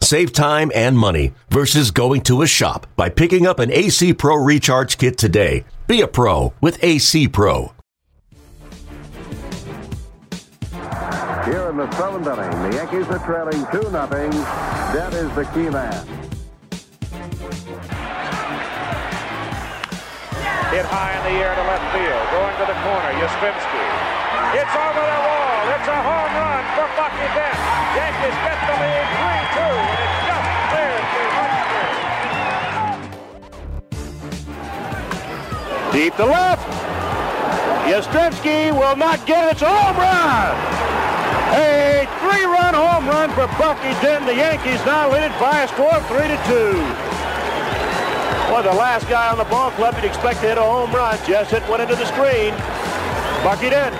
Save time and money versus going to a shop by picking up an AC Pro recharge kit today. Be a pro with AC Pro. Here in the seventh inning, the Yankees are trailing 2 nothing. That is the key man. Hit high in the air to left field. Going to the corner, Yastrzemski. It's over the wall. It's a home run for Bucky Dent. Yankees get the lead 3 2. Deep to left. Yastrzemski will not get it. It's a home run. A three-run home run for Bucky Dent. The Yankees now lead it by a score of 3 to 2. Well, the last guy on the ball club you'd expect to hit a home run. Just hit one into the screen. Bucky Dent.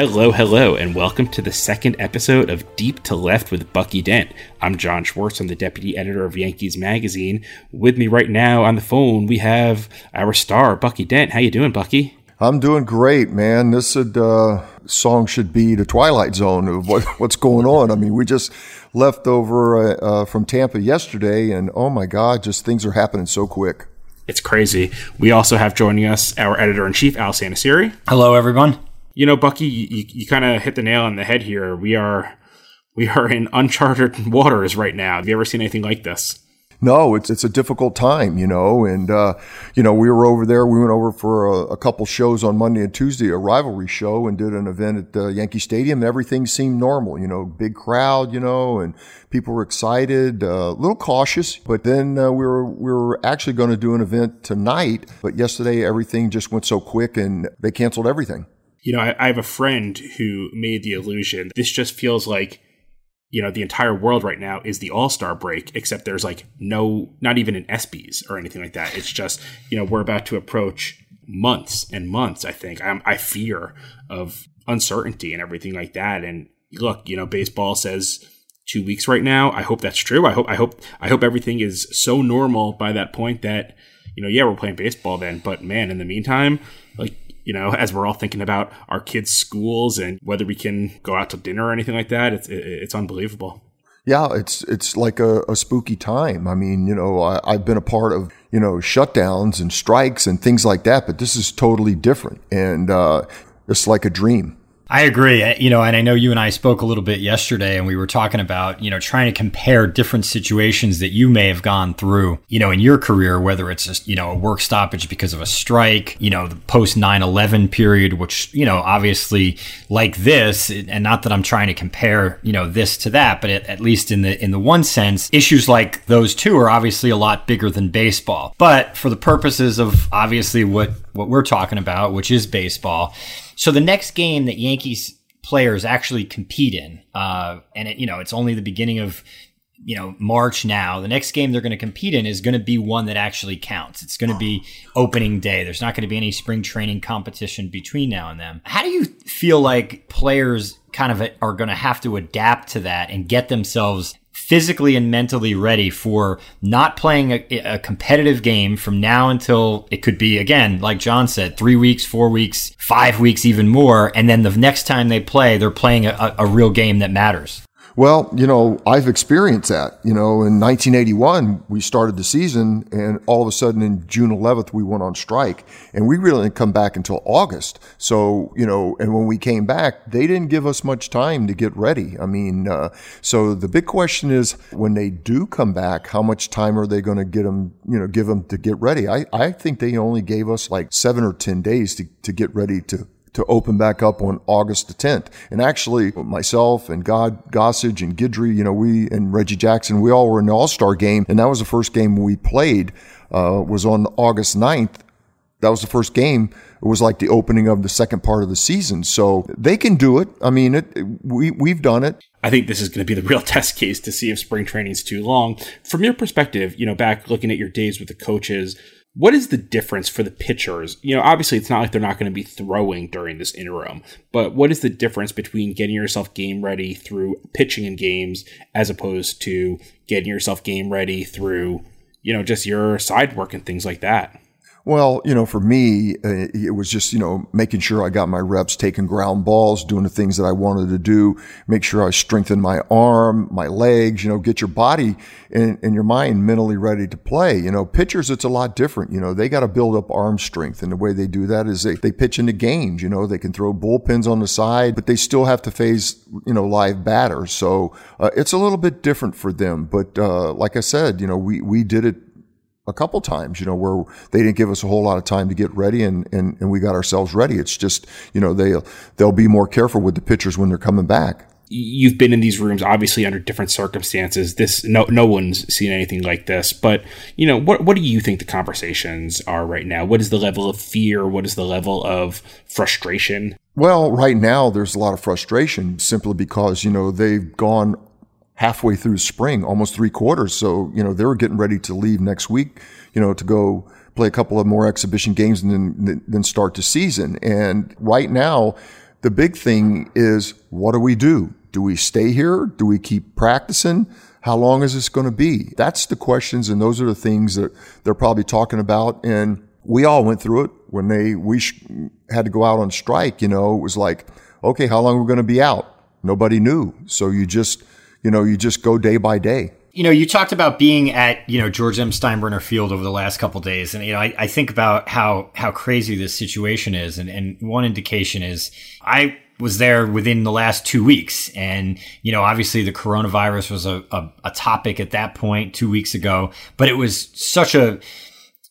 Hello, hello, and welcome to the second episode of Deep to Left with Bucky Dent. I'm John Schwartz. I'm the deputy editor of Yankees Magazine. With me right now on the phone, we have our star, Bucky Dent. How you doing, Bucky? I'm doing great, man. This uh, song should be the Twilight Zone of what, what's going on. I mean, we just left over uh, uh, from Tampa yesterday, and oh my God, just things are happening so quick. It's crazy. We also have joining us our editor in chief, Al Santasiere. Hello, everyone. You know, Bucky, you, you kind of hit the nail on the head here. We are we are in uncharted waters right now. Have you ever seen anything like this? no, it's it's a difficult time, you know. And uh, you know, we were over there. We went over for a, a, couple shows on Monday and Tuesday, a rivalry show, and did an event at uh, Yankee Stadium. Everything seemed normal, you know, big crowd, you know, and people were excited, uh, a little cautious. But then uh, we were we were actually going to do an event tonight, but yesterday everything just went so quick, and they canceled everything. You know, I, I have a friend who made the illusion. This just feels like you know the entire world right now is the all-star break except there's like no not even an ESPYs or anything like that. It's just you know we're about to approach months and months i think. I'm, i fear of uncertainty and everything like that. And look you know baseball says two weeks right now. I hope that's true. I hope i hope i hope everything is so normal by that point that you know yeah we're playing baseball then. But man in the meantime like you know, as we're all thinking about our kids' schools and whether we can go out to dinner or anything like that, it's it's unbelievable. Yeah, it's it's like a, a spooky time. I mean, you know, I, have been a part of you know shutdowns and strikes and things like that, but this is totally different, and uh, it's like a dream. I agree. Eh, you know, and I know you and I spoke a little bit yesterday and we were talking about, you know, trying to compare different situations that you may have gone through, you know, in your career, whether it's, just, you know, a work stoppage because of a strike, you know, the post 9 11 period, which, you know, obviously like this, and not that I'm trying to compare, you know, this to that, but at least in the, in the one sense, issues like those two are obviously a lot bigger than baseball. But for the purposes of obviously what, what we're talking about, which is baseball, so the next game that Yankees players actually compete in, uh, and it, you know, it's only the beginning of you know March now. The next game they're going to compete in is going to be one that actually counts. It's going to be opening day. There's not going to be any spring training competition between now and then. How do you feel like players kind of are going to have to adapt to that and get themselves physically and mentally ready for not playing a, a, competitive game from now until it could be again like john said three weeks four weeks five weeks even more. And then the next time they play they're playing a, a real game that matters well, you know, I've experienced that. You know, in 1981, we started the season, and all of a sudden in June 11th, we went on strike, and we really didn't come back until August. So, you know, and when we came back, they didn't give us much time to get ready. I mean, uh, so the big question is when they do come back, how much time are they going to get them, you know, give them to get ready? I, I think they only gave us like seven or 10 days to, to get ready to to open back up on August the 10th. And actually, myself and Goose Gossage and Guidry, you know, we and Reggie Jackson, we all were in the All Star game, and that was the first game we played. Uh, was on August 9th. That was the first game. It was like the opening of the second part of the season. So they can do it. I mean, it, we we've done it. I think this is going to be the real test case to see if spring training is too long. From your perspective, you know, back looking at your days with the coaches, what is the difference for the pitchers? You know, obviously it's not like they're not going to be throwing during this interim, but what is the difference between getting yourself game ready through pitching in games as opposed to getting yourself game ready through, you know, just your side work and things like that? Well, you know, for me, uh, it was just, you know, making sure I got my reps, taking ground balls, doing the things that I wanted to do, make sure I strengthened my arm, my legs, you know, get your body and, and your mind mentally ready to play. You know, pitchers, it's a lot different. You know, they got to build up arm strength. And the way they do that is they, they pitch into games. You know, they can throw bullpens on the side, but they still have to face, you know, live batters. So uh, it's a little bit different for them. But uh, like I said, you know, we, we did it a couple times, you know, where they didn't give us a whole lot of time to get ready and, and, and we got ourselves ready. It's just, you know, they, they'll be more careful with the pitchers when they're coming back. You've been in these rooms obviously under different circumstances. This no no one's seen anything like this. But you know what what do you think the conversations are right now? What is the level of fear? What is the level of frustration? Well, right now there's a lot of frustration simply because you know they've gone halfway through spring, almost three quarters. So, you know, they were getting ready to leave next week, you know, to go play a couple of more exhibition games and then, then start the season. And right now, the big thing is what do we do? Do we stay here? Do we keep practicing? How long is this going to be? That's the questions. And those are the things that they're probably talking about. And we all went through it when they, we sh- had to go out on strike. You know, it was like, okay, how long are we going to be out? Nobody knew. So you just, you know, you just go day by day. You know, you talked about being at, you know, George M. Steinbrenner Field over the last couple days. And, you know, I, I think about how, how crazy this situation is. And, and one indication is I was there within the last two weeks. And, you know, obviously the coronavirus was a, a, a topic at that point two weeks ago, but it was such a,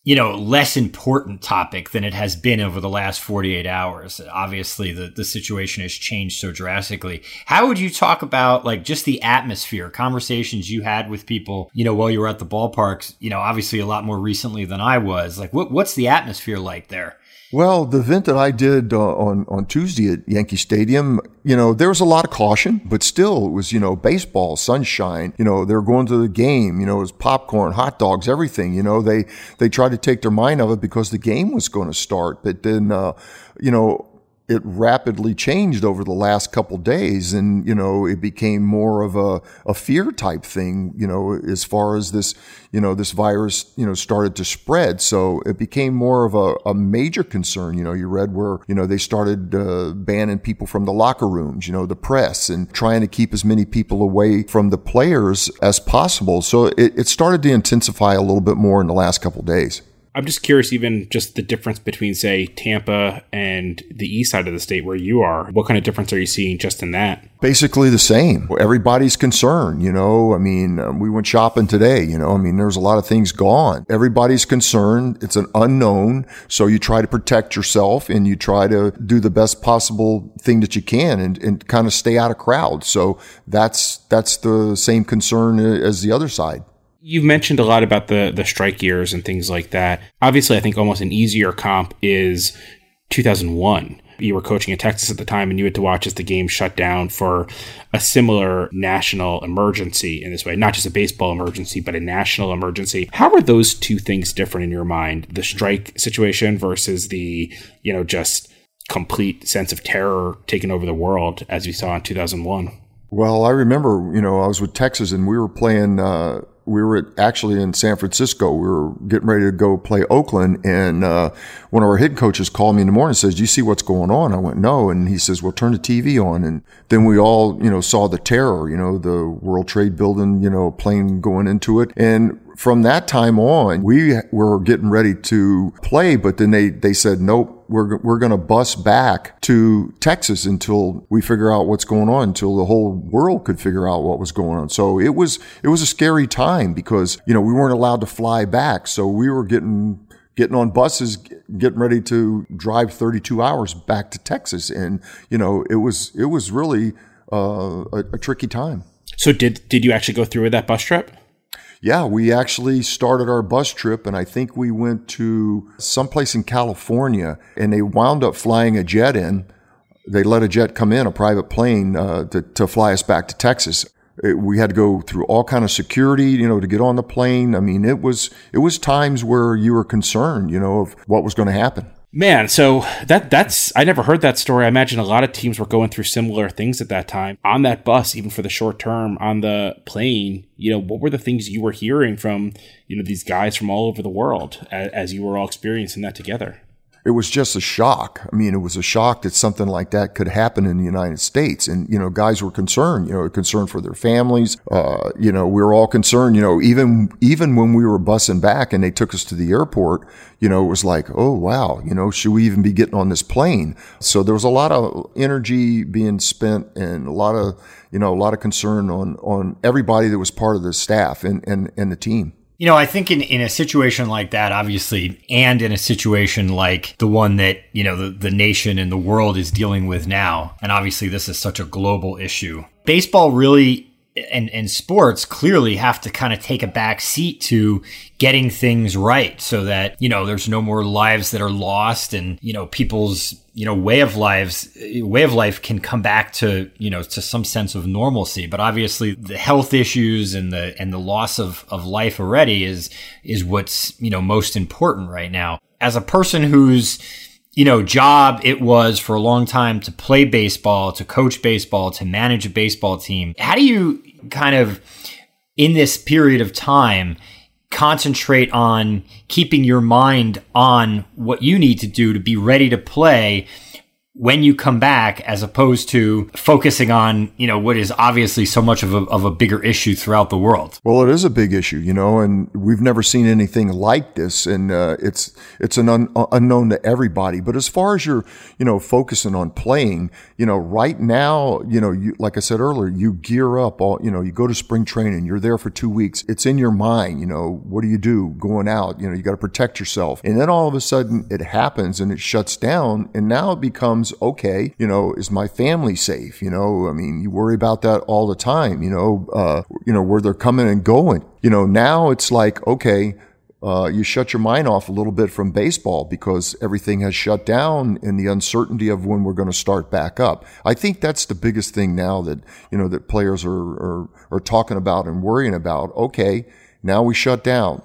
you know, less important topic than it has been over the last 48 hours. Obviously, the, the situation has changed so drastically. How would you talk about like just the atmosphere, conversations you had with people, you know, while you were at the ballparks, you know, obviously a lot more recently than I was. Like, what, what's the atmosphere like there? Well, the event that I did uh, on on Tuesday at Yankee Stadium, you know, there was a lot of caution, but still, it was you know baseball, sunshine. You know, they were going to the game. You know, it was popcorn, hot dogs, everything. You know, they they tried to take their mind of it because the game was going to start, but then uh, you know it rapidly changed over the last couple days and you know it became more of a, a fear type thing you know as far as this you know this virus you know started to spread. So it became more of a, a major concern you know you read where you know they started uh, banning people from the locker rooms you know the press and trying to keep as many people away from the players as possible. So it, it started to intensify a little bit more in the last couple days I'm just curious, even just the difference between, say, Tampa and the east side of the state where you are. What kind of difference are you seeing just in that? Basically the same. Everybody's concerned, you know. I mean, um, we went shopping today, you know. I mean, there's a lot of things gone. Everybody's concerned. It's an unknown. So you try to protect yourself and you try to do the best possible thing that you can and, and kind of stay out of crowds. So that's, that's the same concern as the other side. You've mentioned a lot about the the strike years and things like that. Obviously, I think almost an easier comp is 2001. You were coaching at Texas at the time, and you had to watch as the game shut down for a similar national emergency in this way, not just a baseball emergency, but a national emergency. How are those two things different in your mind? The strike situation versus the, you know, just complete sense of terror taking over the world as we saw in 2001? Well, I remember, you know, I was with Texas and we were playing uh, we were actually in San Francisco. We were getting ready to go play Oakland, and uh, one of our head coaches called me in the morning and says, "Do you see what's going on?" I went, "No," and he says, "Well, turn the TV on." And then we all, you know, saw the terror, you know, the World Trade Building, you know, plane going into it, and from that time on, we were getting ready to play, but then they, they said, nope, we're, we're going to bus back to Texas until we figure out what's going on, until the whole world could figure out what was going on. So it was, it was a scary time because, you know, we weren't allowed to fly back. So we were getting, getting on buses, getting ready to drive 32 hours back to Texas. And, you know, it was, it was really uh, a, a tricky time. So did, did you actually go through with that bus trip? Yeah, we actually started our bus trip and I think we went to someplace in California and they wound up flying a jet in. They let a jet come in, a private plane, uh, to, to fly us back to Texas. it, we had to go through all kind of security, you know, to get on the plane. I mean, it was it was times where you were concerned, you know, of what was going to happen. Man, so that that's I never heard that story. I imagine a lot of teams were going through similar things at that time. On that bus, even for the short term, on the plane, you know, what were the things you were hearing from, you know, these guys from all over the world as, as you were all experiencing that together? It was just a shock. I mean, it was a shock that something like that could happen in the United States. And, you know, guys were concerned, you know, concerned for their families. Uh, you know, we were all concerned, you know, even, even when we were bussing back and they took us to the airport, you know, it was like, oh, wow, you know, should we even be getting on this plane? So there was a lot of energy being spent and a lot of, you know, a lot of concern on, on everybody that was part of the staff and, and, and the team. You know, I think in, in a situation like that, obviously, and in a situation like the one that, you know, the, the nation and the world is dealing with now, and obviously this is such a global issue, baseball really and, and sports clearly have to kind of take a back seat to getting things right so that, you know, there's no more lives that are lost and, you know, people's, you know, way of lives, way of life can come back to, you know, to some sense of normalcy. But obviously the health issues and the, and the loss of, of life already is, is what's, you know, most important right now. As a person who's, you know, job it was for a long time to play baseball, to coach baseball, to manage a baseball team. How do you kind of, in this period of time, concentrate on keeping your mind on what you need to do to be ready to play when you come back as opposed to focusing on you know what is obviously so much of a, of a bigger issue throughout the world. Well it is a big issue you know and we've never seen anything like this and uh, it's it's an un- unknown to everybody. But as far as you're you know focusing on playing you know right now you know you like i said earlier you gear up all you know you go to spring training you're there for two weeks it's in your mind you know what do you do going out? You know you got to protect yourself. And then all of a sudden it happens and it shuts down and now it becomes okay, you know, is my family safe? You know, I mean, you worry about that all the time, you know, uh, you know, where they're coming and going. You know, now it's like, okay, uh, you shut your mind off a little bit from baseball because everything has shut down and the uncertainty of when we're going to start back up. I think that's the biggest thing now that, you know, that players are, are, are talking about and worrying about. Okay, now we shut down.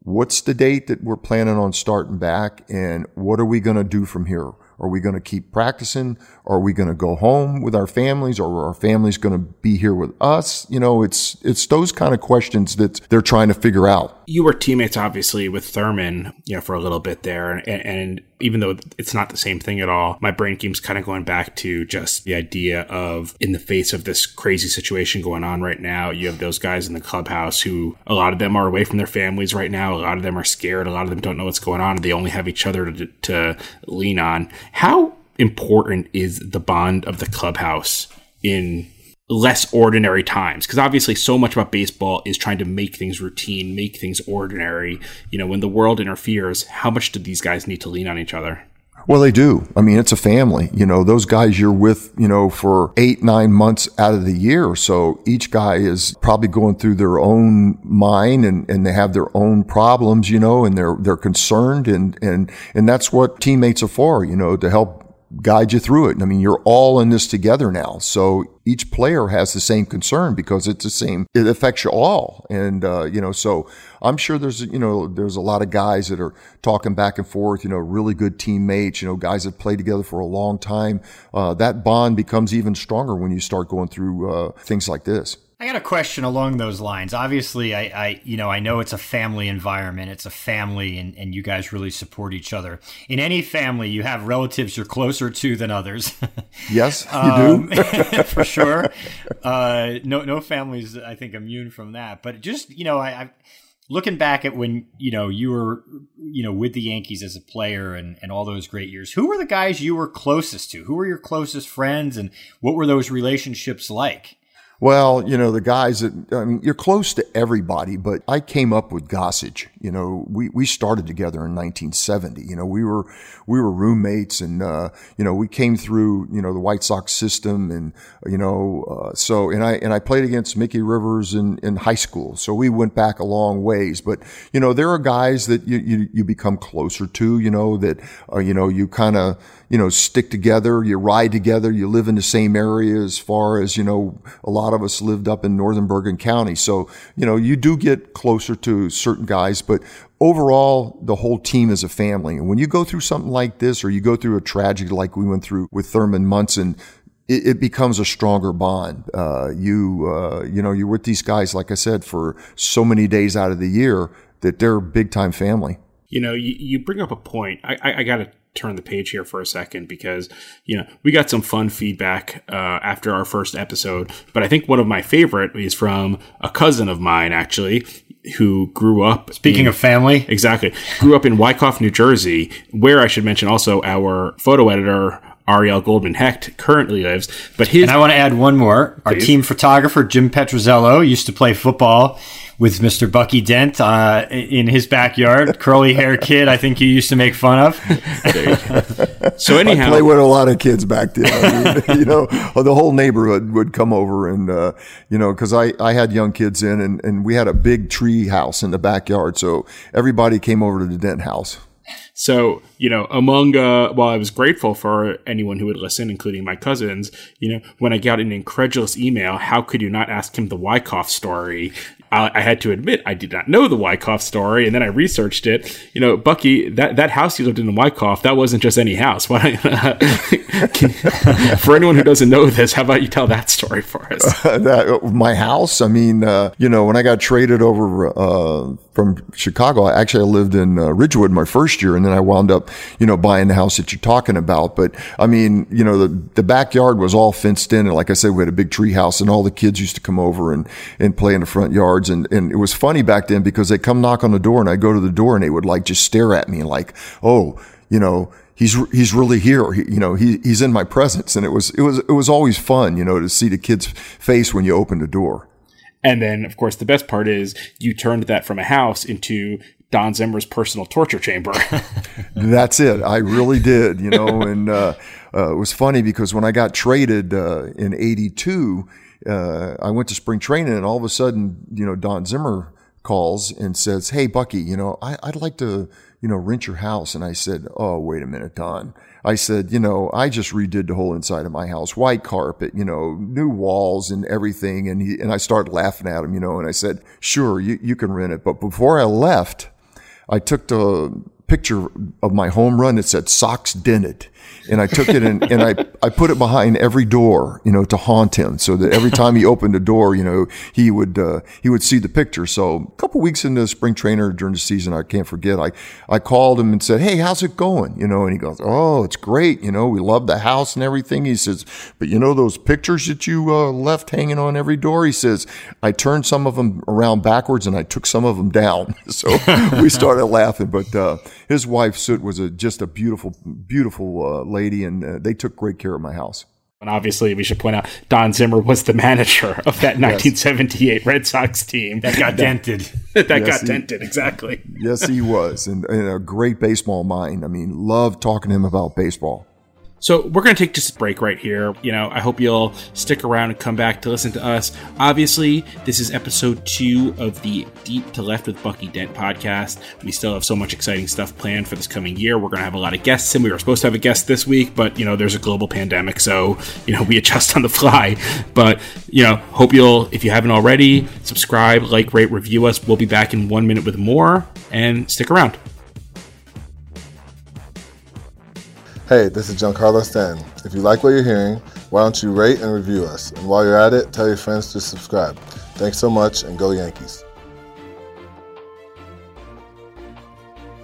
What's the date that we're planning on starting back and what are we going to do from here? Are we going to keep practicing? Are we going to go home with our families or are our families going to be here with us? You know, it's, it's those kind of questions that they're trying to figure out. You were teammates, obviously, with Thurman, you know, for a little bit there. And, and even though it's not the same thing at all, my brain keeps kind of going back to just the idea of in the face of this crazy situation going on right now, you have those guys in the clubhouse who a lot of them are away from their families right now. A lot of them are scared. A lot of them don't know what's going on. They only have each other to, to lean on. How important is the bond of the clubhouse in less ordinary times because obviously so much about baseball is trying to make things routine make things ordinary you know when the world interferes how much do these guys need to lean on each other well, they do. I mean, it's a family. You know, those guys you're with, you know, for eight, nine months out of the year. So each guy is probably going through their own mind and, and they have their own problems, you know, and they're, they're concerned. And, and, and that's what teammates are for, you know, to help guide you through it. I mean, you're all in this together now. So each player has the same concern because it's the same, it affects you all. And, uh, you know, so I'm sure there's, you know, there's a lot of guys that are talking back and forth, you know, really good teammates, you know, guys that played together for a long time. Uh, that bond becomes even stronger when you start going through uh, things like this. I got a question along those lines. Obviously, I, I, you know, I know it's a family environment. It's a family, and, and you guys really support each other. In any family, you have relatives you're closer to than others. Yes, you um, do for sure. Uh, no, no families, I think, immune from that. But just you know, I, I looking back at when you know you were you know with the Yankees as a player and and all those great years. Who were the guys you were closest to? Who were your closest friends, and what were those relationships like? Well, you know, the guys that, I mean, you're close to everybody, but I came up with Gossage. You know, we, we started together in 1970. You know, we were we were roommates, and uh, you know, we came through you know the White Sox system, and you know, uh, so and I and I played against Mickey Rivers in, in high school, so we went back a long ways. But you know, there are guys that you you, you become closer to. You know that uh, you know you kind of you know stick together, you ride together, you live in the same area as far as you know. A lot of us lived up in Northern Bergen County, so you know you do get closer to certain guys, but overall, the whole team is a family. And when you go through something like this, or you go through a tragedy like we went through with Thurman Munson, it, it becomes a stronger bond. Uh, you, uh, you know, you're with these guys, like I said, for so many days out of the year that they're big time family. You know, you, you bring up a point. I, I, I got to turn the page here for a second because you know we got some fun feedback uh, after our first episode but i think one of my favorite is from a cousin of mine actually who grew up. Speaking in, of family, exactly, grew up in Wyckoff, New Jersey, where I should mention also our photo editor. Ariel Goldman Hecht currently lives, but his. And I want to add one more. Our team photographer, Jim Petrozzello, used to play football with Mr. Bucky Dent uh, in his backyard. Curly hair kid, I think you used to make fun of. so anyhow, I played with a lot of kids back then. I mean, you know, the whole neighborhood would come over and uh, you know, because I I had young kids in, and and we had a big tree house in the backyard, so everybody came over to the Dent house. So, you know, among, uh, while I was grateful for anyone who would listen, including my cousins, you know, when I got an incredulous email, how could you not ask him the Wyckoff story? I, I, had to admit I did not know the Wyckoff story, and then I researched it. You know, Bucky, that, that house you lived in in Wyckoff, that wasn't just any house. for anyone who doesn't know this, how about you tell that story for us? Uh, that, my house, I mean, uh, you know, when I got traded over uh, from Chicago, I actually lived in uh, Ridgewood my first year, and then I wound up, you know, buying the house that you're talking about. But I mean, you know, the the backyard was all fenced in, and like I said, we had a big tree house, and all the kids used to come over and and play in the front yards. And, and it was funny back then because they come knock on the door and I go to the door and they would like just stare at me like, oh, you know, he's he's really here. He, you know, he he's in my presence, and it was it was it was always fun, you know, to see the kid's face when you open the door. And then, of course, the best part is you turned that from a house into Don Zimmer's personal torture chamber. That's it. I really did, you know, and uh, uh, it was funny because when I got traded uh, in '82 uh, I went to spring training and all of a sudden, you know, Don Zimmer calls and says, Hey, Bucky, you know, I, would like to, you know, rent your house. And I said, Oh, wait a minute, Don. I said, you know, I just redid the whole inside of my house, white carpet, you know, new walls and everything. And he, and I started laughing at him, you know, and I said, sure, you, you can rent it. But before I left, I took the picture of my home run. It said Sox Dented and I took it and, and I, I put it behind every door, you know, to haunt him so that every time he opened a door, you know, he would, uh, he would see the picture. So a couple weeks into spring trainer during the season, I can't forget, I, I called him and said, Hey, how's it going? You know, and he goes, Oh, it's great. You know, we love the house and everything. He says, but you know, those pictures that you uh, left hanging on every door, he says, I turned some of them around backwards and I took some of them down. So we started laughing, but, uh, his wife Soot was a, just a beautiful, beautiful, uh, lady, and uh, they took great care of my house. And obviously, we should point out Don Zimmer was the manager of that 1978 Red Sox team that got dented. that yes, got he, dented, exactly. yes, he was, and, and a great baseball mind. I mean, loved talking to him about baseball. So we're going to take just a break right here. You know, I hope you'll stick around and come back to listen to us. Obviously, this is episode two of the Deep to Left with Bucky Dent podcast. We still have so much exciting stuff planned for this coming year. We're going to have a lot of guests, and we were supposed to have a guest this week, but you know, there's a global pandemic, so you know, we adjust on the fly. But you know, hope you'll, if you haven't already, subscribe, like, rate, review us. We'll be back in one minute with more, and stick around. Hey, this is Giancarlo Stanton. If you like what you're hearing, why don't you rate and review us? And while you're at it, tell your friends to subscribe. Thanks so much and go Yankees.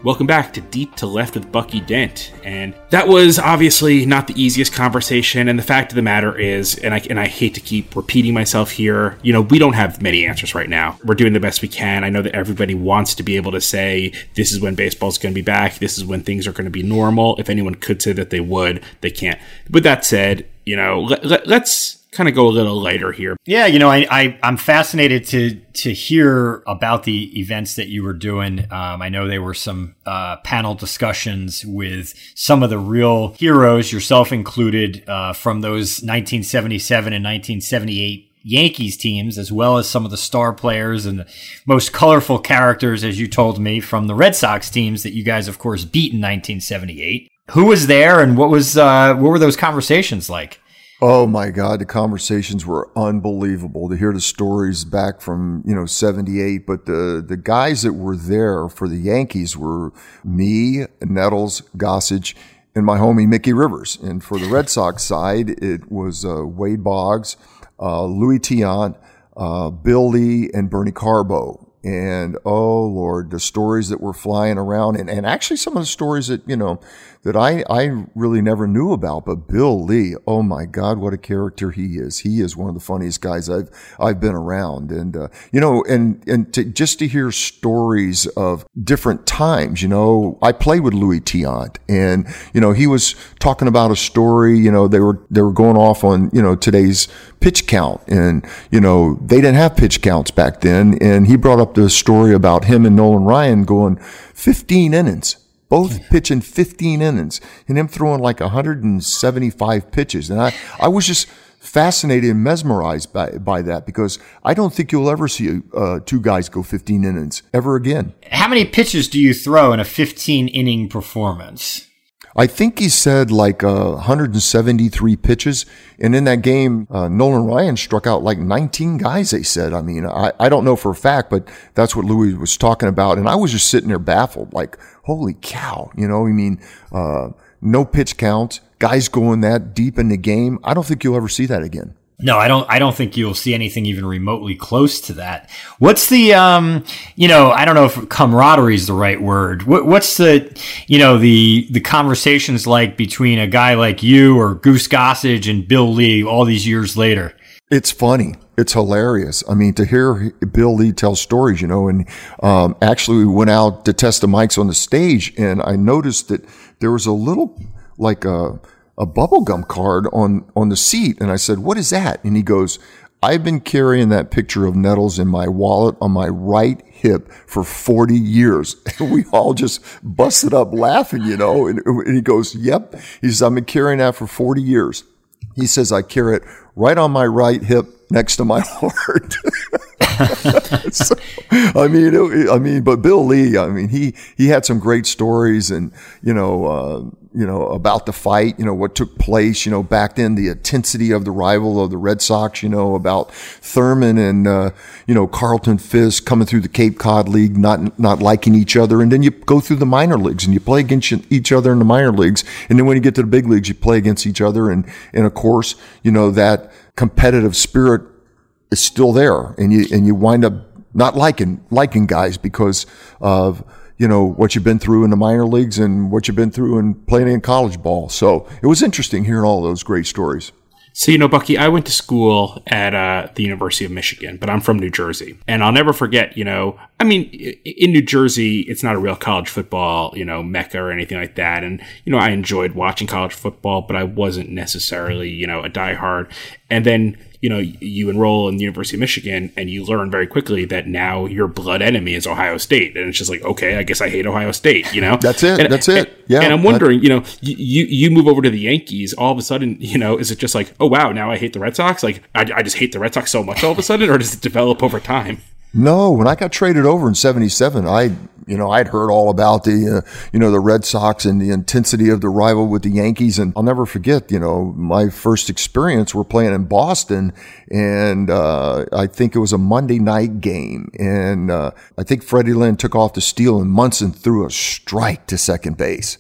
Welcome back to Deep to Left with Bucky Dent. And that was obviously not the easiest conversation. And the fact of the matter is, and I, and I hate to keep repeating myself here, you know, we don't have many answers right now. We're doing the best we can. I know that everybody wants to be able to say, this is when baseball's going to be back. This is when things are going to be normal. If anyone could say that they would, they can't. With that said, you know, let, let, let's kind of go a little lighter here. Yeah, you know, I, I am fascinated to to hear about the events that you were doing. Um, I know there were some uh, panel discussions with some of the real heroes, yourself included, uh, from those 1977 and 1978 Yankees teams, as well as some of the star players and the most colorful characters, as you told me, from the Red Sox teams that you guys, of course, beat in 1978. Who was there, and what was uh, what were those conversations like? Oh my God, the conversations were unbelievable to hear the stories back from, you know, 78. But the, the guys that were there for the Yankees were me, Nettles, Gossage, and my homie Mickey Rivers. And for the Red Sox side, it was uh, Wade Boggs, uh, Luis Tiant, uh, Bill Lee, and Bernie Carbo. And oh Lord, the stories that were flying around and, and actually some of the stories that, you know, that I, I really never knew about. But Bill Lee, oh my God, what a character he is. He is one of the funniest guys I've, I've been around. And, uh, you know, and, and to, just to hear stories of different times, you know, I played with Louis Tiant and, you know, he was talking about a story, you know, they were, they were going off on, you know, today's pitch count and, you know, they didn't have pitch counts back then. And he brought up the story about him and Nolan Ryan going 15 innings both pitching 15 innings and him throwing like 175 pitches. And I, I was just fascinated and mesmerized by, by that because I don't think you'll ever see uh, two guys go 15 innings ever again. How many pitches do you throw in a 15 inning performance? I think he said like uh, 173 pitches. And in that game, uh, Nolan Ryan struck out like 19 guys, they said. I mean, I, I don't know for a fact, but that's what Louis was talking about. And I was just sitting there baffled, like, holy cow, you know, I mean, uh, no pitch count, guys going that deep in the game. I don't think you'll ever see that again. No, I don't. I don't think you'll see anything even remotely close to that. What's the, um, you know, I don't know if camaraderie is the right word. What, what's the, you know, the the conversations like between a guy like you or Goose Gossage and Bill Lee all these years later? It's funny. It's hilarious. I mean, to hear Bill Lee tell stories, you know, and um, actually we went out to test the mics on the stage, and I noticed that there was a little like a a bubblegum card on, on the seat. And I said, what is that? And he goes, I've been carrying that picture of Nettles in my wallet on my right hip for 40 years. And we all just busted up laughing, you know. And, and he goes, Yep. He says, I've been carrying that for 40 years. He says, I carry it right on my right hip next to my heart. so, I mean, it, I mean, but Bill Lee, I mean, he, he had some great stories and, you know, uh, you know, about the fight, you know, what took place, you know, back then, the intensity of the rival of the Red Sox, you know, about Thurman and, uh, you know, Carlton Fisk coming through the Cape Cod League, not, not liking each other. And then you go through the minor leagues and you play against each other in the minor leagues. And then when you get to the big leagues, you play against each other. And, and of course, you know, that competitive spirit is still there. And you, and you wind up not liking, liking guys because of, you know, what you've been through in the minor leagues and what you've been through in playing in college ball. So it was interesting hearing all those great stories. So, you know, Bucky, I went to school at uh, the University of Michigan, but I'm from New Jersey. And I'll never forget, you know, I mean, in New Jersey, it's not a real college football, you know, mecca or anything like that. And, you know, I enjoyed watching college football, but I wasn't necessarily, you know, a diehard. And then, you know, you enroll in the University of Michigan and you learn very quickly that now your blood enemy is Ohio State. And it's just like, okay, I guess I hate Ohio State, you know? That's it. And, that's it. Yeah. And I'm wondering, you know, you, you move over to the Yankees, all of a sudden, you know, is it just like, oh, wow, now I hate the Red Sox? Like, I, I just hate the Red Sox so much all of a sudden, or does it develop over time? No, when I got traded over in 77, I, you know, I'd heard all about the, uh, you know, the Red Sox and the intensity of the rival with the Yankees. And I'll never forget, you know, my first experience, we're playing in Boston and, uh, I think it was a Monday night game. And, uh, I think Freddie Lynn took off the steal and Munson threw a strike to second base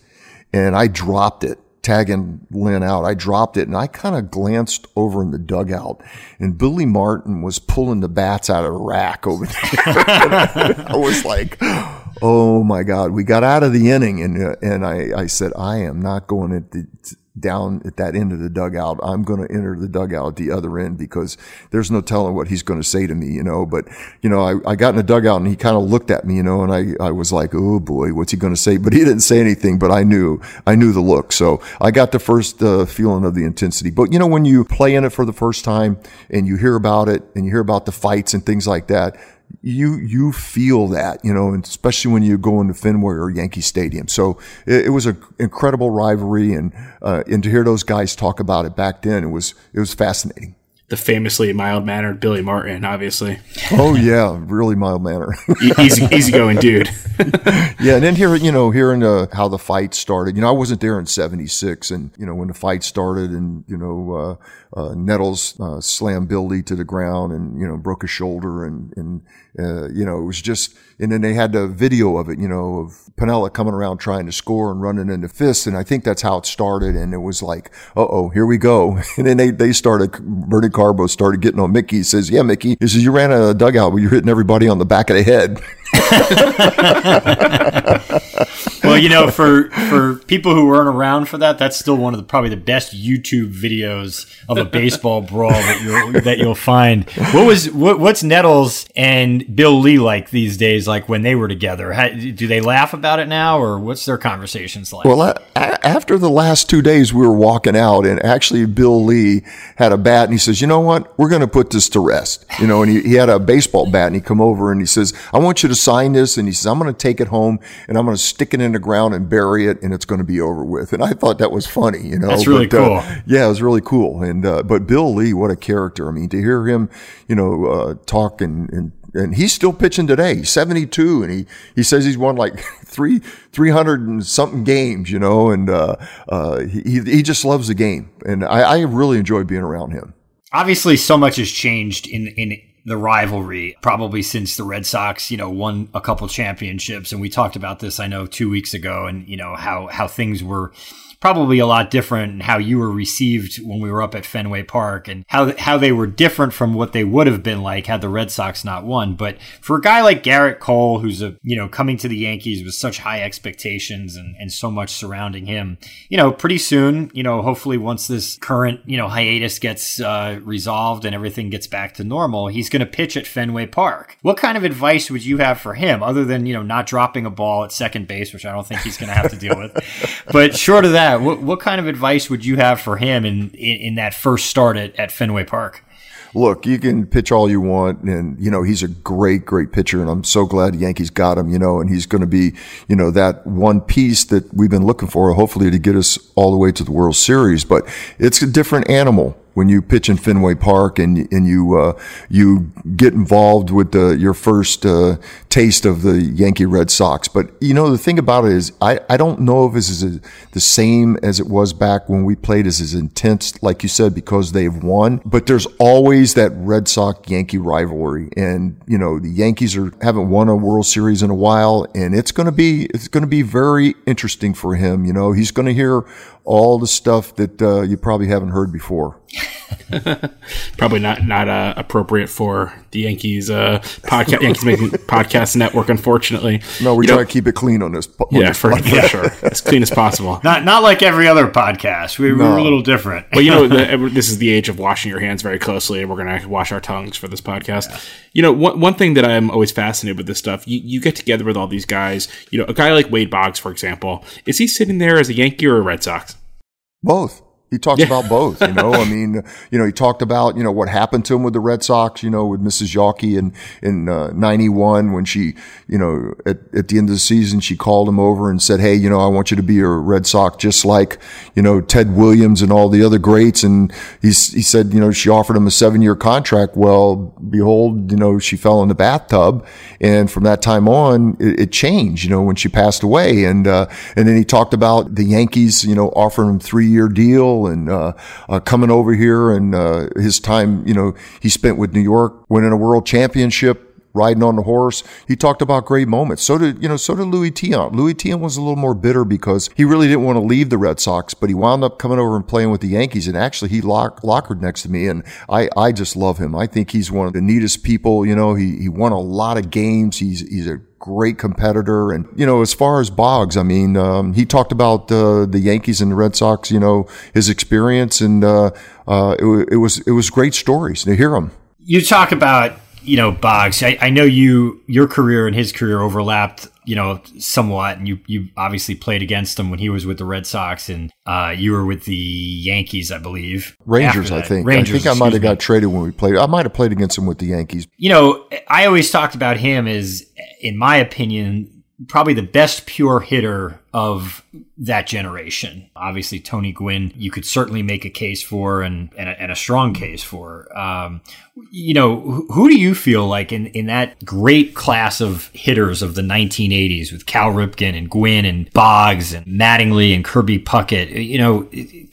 and I dropped it tagging Lynn out. I dropped it and I kind of glanced over in the dugout and Billy Martin was pulling the bats out of the rack over there. I was like, oh my God, we got out of the inning and, uh, and I, I said, I am not going to, down at that end of the dugout. I'm going to enter the dugout at the other end because there's no telling what he's going to say to me, you know. But, you know, I, I got in the dugout and he kind of looked at me, you know, and I, I was like, oh boy, what's he going to say? But he didn't say anything, but I knew, I knew the look. So I got the first uh, feeling of the intensity. But, you know, when you play in it for the first time and you hear about it and you hear about the fights and things like that, you you feel that you know, especially when you go into Fenway or Yankee Stadium. So it, it was an incredible rivalry, and uh, and to hear those guys talk about it back then, it was it was fascinating. The famously mild mannered Billy Martin, obviously. Oh yeah, really mild manner. easy easy going dude. yeah, and then here you know hearing uh, how the fight started. You know, I wasn't there in '76, and you know when the fight started, and you know. Uh, uh, Nettles uh, slammed Billy to the ground and you know broke his shoulder and and uh, you know it was just and then they had the video of it you know of Piniella coming around trying to score and running into Fisk and I think that's how it started and it was like uh oh here we go and then they they started Bernie Carbo started getting on Mickey he says yeah Mickey he says you ran of the dugout but you're hitting everybody on the back of the head. well, you know, for for people who weren't around for that, that's still one of the probably the best YouTube videos of a baseball brawl that you'll that you'll find. What was what, what's Nettles and Bill Lee like these days? Like when they were together, How, do they laugh about it now, or what's their conversations like? Well, a- after the last two days, we were walking out, and actually Bill Lee had a bat, and he says, "You know what? We're going to put this to rest." You know, and he, he had a baseball bat, and he come over and he says, "I want you to sign this," and he says, "I'm going to take it home and I'm going to stick it in the ground and bury it, and it's going to be over with." And I thought that was funny. You know, that's really but, cool. Uh, yeah, it was really cool. And uh, but Bill Lee, what a character! I mean, to hear him, you know, uh, talk and, and and he's still pitching today. He's 72 and he, he says he's won like three, 300 and something games, you know, and, uh, uh, he, he just loves the game. And I, I really enjoy being around him. Obviously, so much has changed in, in the rivalry probably since the Red Sox, you know, won a couple championships. And we talked about this, I know, two weeks ago and, you know, how, how things were, probably a lot different how you were received when we were up at Fenway Park and how how they were different from what they would have been like had the Red Sox not won. But for a guy like Gerrit Cole, who's a you know coming to the Yankees with such high expectations and, and so much surrounding him, you know, pretty soon, you know, hopefully once this current you know hiatus gets uh, resolved and everything gets back to normal, he's going to pitch at Fenway Park. What kind of advice would you have for him, other than you know not dropping a ball at second base, which I don't think he's going to have to deal with, but short of that what, what kind of advice would you have for him in, in, in that first start at, at Fenway Park? look, you can pitch all you want, and you know he's a great, great pitcher, and I'm so glad Yankees got him. You know, and he's going to be, you know, that one piece that we've been looking for, hopefully to get us all the way to the World Series. But it's a different animal when you pitch in Fenway Park and and you uh, you get involved with the, your first uh, taste of the Yankee Red Sox. But you know the thing about it is I, I don't know if this is a, the same as it was back when we played as as intense, like you said, because they've won. But there's always that Red Sox Yankee rivalry, and you know the Yankees are haven't won a World Series in a while, and it's to be it's to be very interesting for him. You know he's to hear all the stuff that uh, you probably haven't heard before. probably not not uh, appropriate for the Yankees uh, podcast Yankees making podcast network. Unfortunately, no, we you try know, to keep it clean on this. On yeah, this for, for, sure, as clean as possible. Not not like every other podcast. We, no. We're a little different. well, you know, the, this is the age of washing your hands very closely, and we're going to wash our tongues for this podcast. Yeah. You know, one one thing that I'm always fascinated with this stuff. You, you get together with all these guys. You know, a guy like Wade Boggs, for example, is he sitting there as a Yankee or a Red Sox? Both. He talks yeah. about both, you know. I mean, you know, he talked about, you know, what happened to him with the Red Sox, you know, with Mrs. Yawkey in, in, uh, 91 when she, you know, at, at the end of the season, she called him over and said, Hey, you know, I want you to be a Red Sox just like, you know, Ted Williams and all the other greats. And he's, he said, you know, she offered him a seven year contract. Well, behold, you know, she fell in the bathtub. And from that time on, it, it changed, you know, when she passed away. And, uh, and then he talked about the Yankees, you know, offering him three year deal and uh, uh, coming over here and uh, his time, you know, he spent with New York, winning a world championship, riding on the horse. He talked about great moments. So did, you know, so did Louis Tiant. Louis Tiant was a little more bitter because he really didn't want to leave the Red Sox, but he wound up coming over and playing with the Yankees. And actually he lock, lockered next to me. And I, I just love him. I think he's one of the neatest people. You know, he, he won a lot of games. He's, he's a great competitor. And, you know, as far as Boggs, I mean, um, he talked about uh, the Yankees and the Red Sox, you know, his experience. And uh, uh, it, it, was it was great stories to hear him. You talk about, you know, Boggs. I, I know you your career and his career overlapped you know, somewhat. And you, you obviously played against him when he was with the Red Sox, and uh, you were with the Yankees, I believe. Rangers, I think. Rangers, I think I might have got traded when we played. I might have played against him with the Yankees. You know, I always talked about him as, in my opinion, probably the best pure hitter of that generation. Obviously, Tony Gwynn, you could certainly make a case for and, and, a, and a strong case for. Um, you know, who do you feel like in, in that great class of hitters of the 1980s with Cal Ripken and Gwynn and Boggs and Mattingly and Kirby Puckett? You know,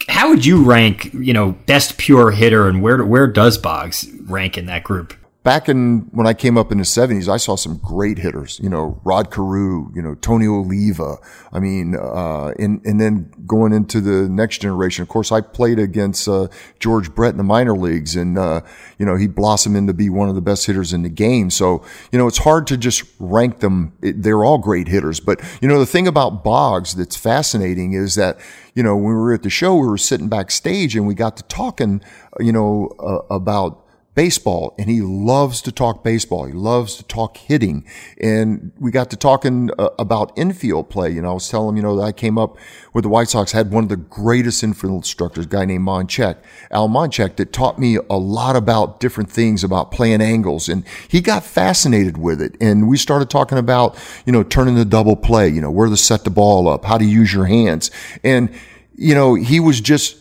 how would you rank, you know, best pure hitter and where, where does Boggs rank in that group? Back in when I came up in the seventies, I saw some great hitters, you know, Rod Carew, you know, Tony Oliva. I mean, uh, and, and then going into the next generation, of course, I played against, uh, George Brett in the minor leagues and, uh, you know, he blossomed into be one of the best hitters in the game. So, you know, it's hard to just rank them. It, they're all great hitters. But, you know, the thing about Boggs that's fascinating is that, you know, when we were at the show, we were sitting backstage and we got to talking, you know, uh, about, baseball and he loves to talk baseball. He loves to talk hitting. And we got to talking uh, about infield play. You know, I was telling him, you know, that I came up with the White Sox, had one of the greatest infield instructors, a guy named Monchak, Al Monchak, that taught me a lot about different things about playing angles. And he got fascinated with it. And we started talking about, you know, turning the double play, you know, where to set the ball up, how to use your hands. And, you know, he was just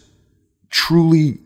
truly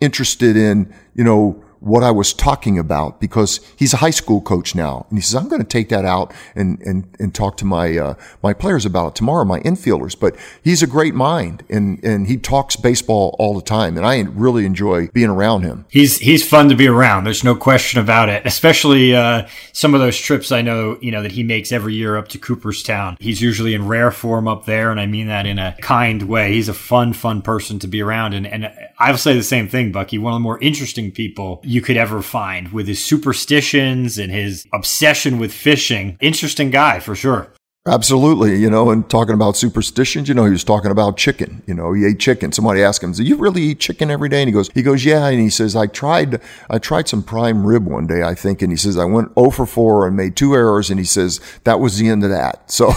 interested in, you know, what I was talking about because he's a high school coach now. And he says, I'm going to take that out and, and, and talk to my, uh, my players about it tomorrow, my infielders. But he's a great mind and, and he talks baseball all the time. And I really enjoy being around him. He's, he's fun to be around. There's no question about it. Especially, uh, some of those trips I know, you know, that he makes every year up to Cooperstown. He's usually in rare form up there. And I mean that in a kind way. He's a fun, fun person to be around. And, and I'll say the same thing, Bucky. One of the more interesting people you could ever find with his superstitions and his obsession with fishing. Interesting guy for sure. Absolutely, you know, and talking about superstitions, you know, he was talking about chicken. You know, he ate chicken. Somebody asked him, "Do you really eat chicken every day?" And he goes, "He goes, yeah." And he says, "I tried, I tried some prime rib one day, I think." And he says, "I went 0 for 4 and made two errors." And he says that was the end of that. So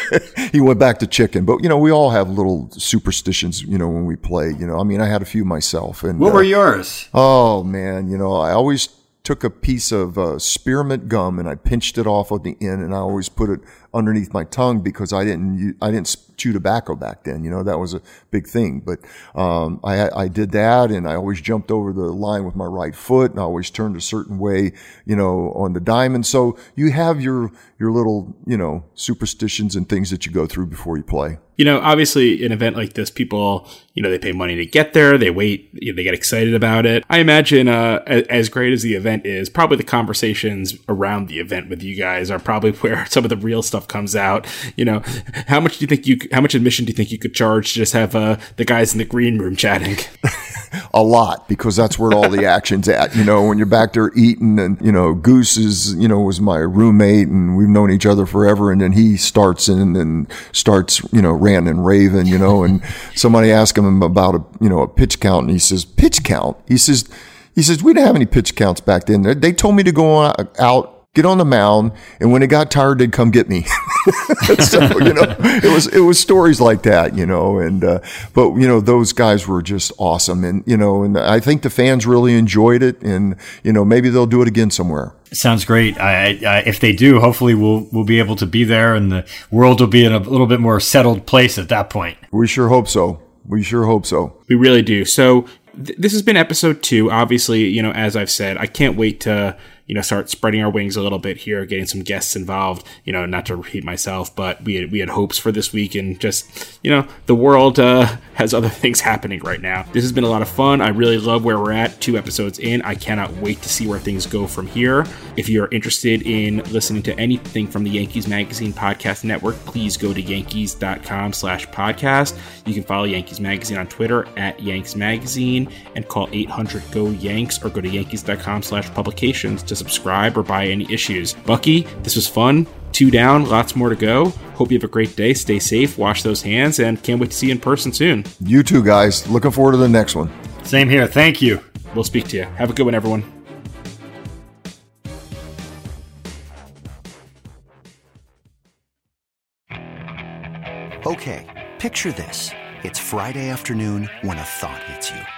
he went back to chicken. But you know, we all have little superstitions, you know, when we play. You know, I mean, I had a few myself. And what uh, were yours? Oh man, you know, I always took a piece of uh, spearmint gum and I pinched it off at the end, and I always put it underneath my tongue because I didn't I didn't chew tobacco back then. You know that was a big thing. But um, I I did that, and I always jumped over the line with my right foot, and I always turned a certain way. You know on the diamond. So you have your your little you know superstitions and things that you go through before you play you know, obviously an event like this, people, you know, they pay money to get there. They wait, you know, they get excited about it. I imagine, uh, as great as the event is, probably the conversations around the event with you guys are probably where some of the real stuff comes out. You know, how much do you think you, how much admission do you think you could charge to just have, uh, the guys in the green room chatting? a lot because that's where all the action's at. You know, when you're back there eating and, you know, Goose is, you know, was my roommate and we've known each other forever. And then he starts and then starts, you know, ranting and raving, you know, and somebody asked him about a, you know, a pitch count and he says, pitch count? He says, he says, we didn't have any pitch counts back then. They told me to go out get on the mound, and when it got tired, they'd come get me. so you know, it was it was stories like that, you know. And uh, but you know, those guys were just awesome, and you know, and I think the fans really enjoyed it, and you know, maybe they'll do it again somewhere. Sounds great. I, I, if they do, hopefully we'll we'll be able to be there, and the world will be in a little bit more settled place at that point. We sure hope so. We sure hope so. We really do. So th- this has been episode two. Obviously, you know, as I've said, I can't wait to you know, start spreading our wings a little bit here, getting some guests involved. You know, not to repeat myself, but we had, we had hopes for this week, and just you know, the world uh, has other things happening right now. This has been a lot of fun. I really love where we're at. Two episodes in, I cannot wait to see where things go from here. If you're interested in listening to anything from the Yankees Magazine Podcast Network, please go to yankees.com/podcast. You can follow Yankees Magazine on Twitter at Yanks Magazine and call 800 GO Yanks or go to yankees.com/publications to subscribe or buy any issues. Bucky, this was fun two down, lots more to go. Hope you have a great day. Stay safe, wash those hands, and can't wait to see you in person soon. You too, guys. Looking forward to the next one. Same here. Thank you. We'll speak to you. Have a good one, everyone. Okay, picture this. It's Friday afternoon when a thought hits you.